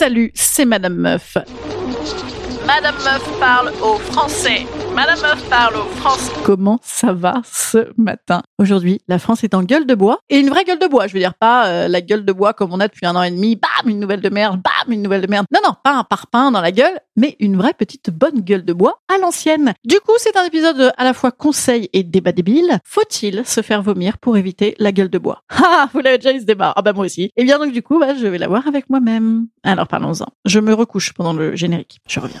Salut, c'est Madame Meuf. Madame Meuf parle au français. Madame Meuf parle français. Comment ça va ce matin? Aujourd'hui, la France est en gueule de bois. Et une vraie gueule de bois, je veux dire pas euh, la gueule de bois comme on a depuis un an et demi. Bam, une nouvelle de merde. Bam, une nouvelle de merde. Non, non, pas un parpaing dans la gueule, mais une vraie petite bonne gueule de bois à l'ancienne. Du coup, c'est un épisode à la fois conseil et débat débile. Faut-il se faire vomir pour éviter la gueule de bois? Ah, vous l'avez déjà eu ce débat. Ah bah moi aussi. Et bien donc du coup, bah, je vais la voir avec moi-même. Alors parlons-en. Je me recouche pendant le générique. Je reviens.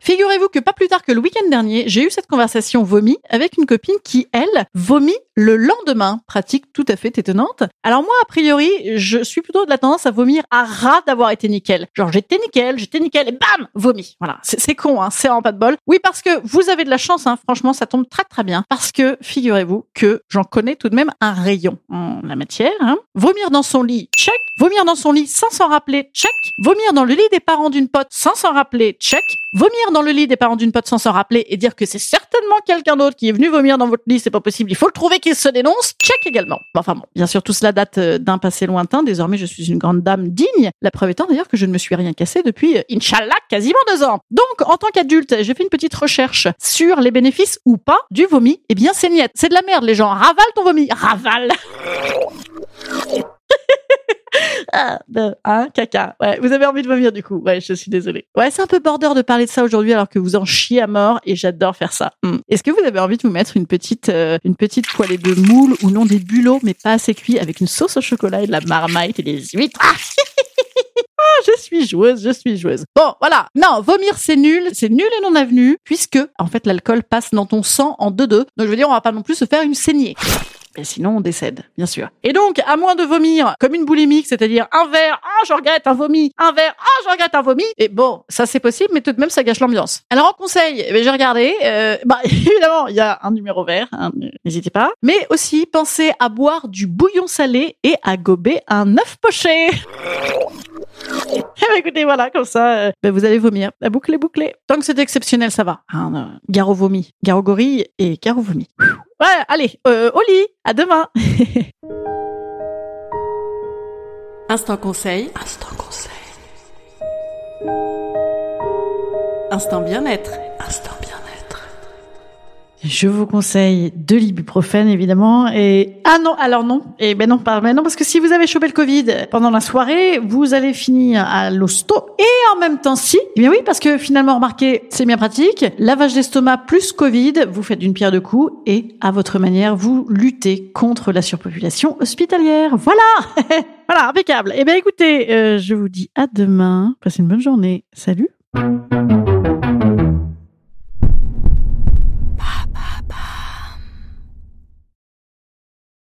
Figurez-vous que pas plus tard que le week-end dernier, j'ai eu cette conversation vomi avec une copine qui, elle, vomit le lendemain. Pratique tout à fait étonnante. Alors moi, a priori, je suis plutôt de la tendance à vomir à ras d'avoir été nickel. Genre, j'étais nickel, j'étais nickel et bam, vomi. Voilà. C'est con, hein. C'est vraiment pas de bol. Oui, parce que vous avez de la chance, hein. Franchement, ça tombe très très bien. Parce que, figurez-vous que j'en connais tout de même un rayon en la matière, hein. Vomir dans son lit, check. Vomir dans son lit sans s'en rappeler, check. Vomir dans le lit des parents d'une pote sans s'en rappeler, check. Vomir dans le lit des parents d'une pote sans s'en rappeler et dire que c'est certainement quelqu'un d'autre qui est venu vomir dans votre lit, c'est pas possible. Il faut le trouver qu'il se dénonce. Check également. Enfin bon, bien sûr, tout cela date euh, d'un passé lointain. Désormais, je suis une grande dame digne. La preuve étant d'ailleurs que je ne me suis rien cassé depuis, euh, Inch'Allah, quasiment deux ans. Donc, en tant qu'adulte, j'ai fait une petite recherche sur les bénéfices ou pas du vomi. Eh bien, c'est niette. C'est de la merde, les gens. Ravale ton vomi. Ravale. Ah, hein, caca. Ouais, vous avez envie de vomir du coup. Ouais, je suis désolée. Ouais, c'est un peu border de parler de ça aujourd'hui alors que vous en chiez à mort et j'adore faire ça. Hmm. Est-ce que vous avez envie de vous mettre une petite, euh, une petite poêlée de moule ou non des bulots mais pas assez cuits avec une sauce au chocolat et de la marmite et des huîtres? Ah Ah, je suis joueuse, je suis joueuse. Bon, voilà. Non, vomir, c'est nul. C'est nul et non avenu, puisque, en fait, l'alcool passe dans ton sang en deux-deux. Donc, je veux dire, on va pas non plus se faire une saignée. Sinon, on décède, bien sûr. Et donc, à moins de vomir comme une boulimique, c'est-à-dire un verre, ah, je regrette un vomi, un verre, ah, je regrette un vomi. Et bon, ça c'est possible, mais tout de même, ça gâche l'ambiance. Alors, en conseil, eh j'ai regardé, euh, bah, évidemment, il y a un numéro vert, hein, n'hésitez pas. Mais aussi, pensez à boire du bouillon salé et à gober un œuf poché. Eh ben, écoutez, voilà, comme ça, euh, ben, vous allez vomir. La boucle est bouclée. Tant que c'est exceptionnel, ça va. Hein, euh, gare au vomi, gorille et gare au vomi. Ouais, allez, euh, au lit. À demain. Instant conseil. Instant conseil. Instant bien-être. Je vous conseille de l'ibuprofène évidemment et ah non alors non et ben non pas non parce que si vous avez chopé le Covid pendant la soirée vous allez finir à l'hosto et en même temps si eh bien oui parce que finalement remarquez c'est bien pratique lavage d'estomac plus Covid vous faites d'une pierre deux coups et à votre manière vous luttez contre la surpopulation hospitalière. Voilà voilà impeccable. Et ben écoutez euh, je vous dis à demain. Passez une bonne journée. Salut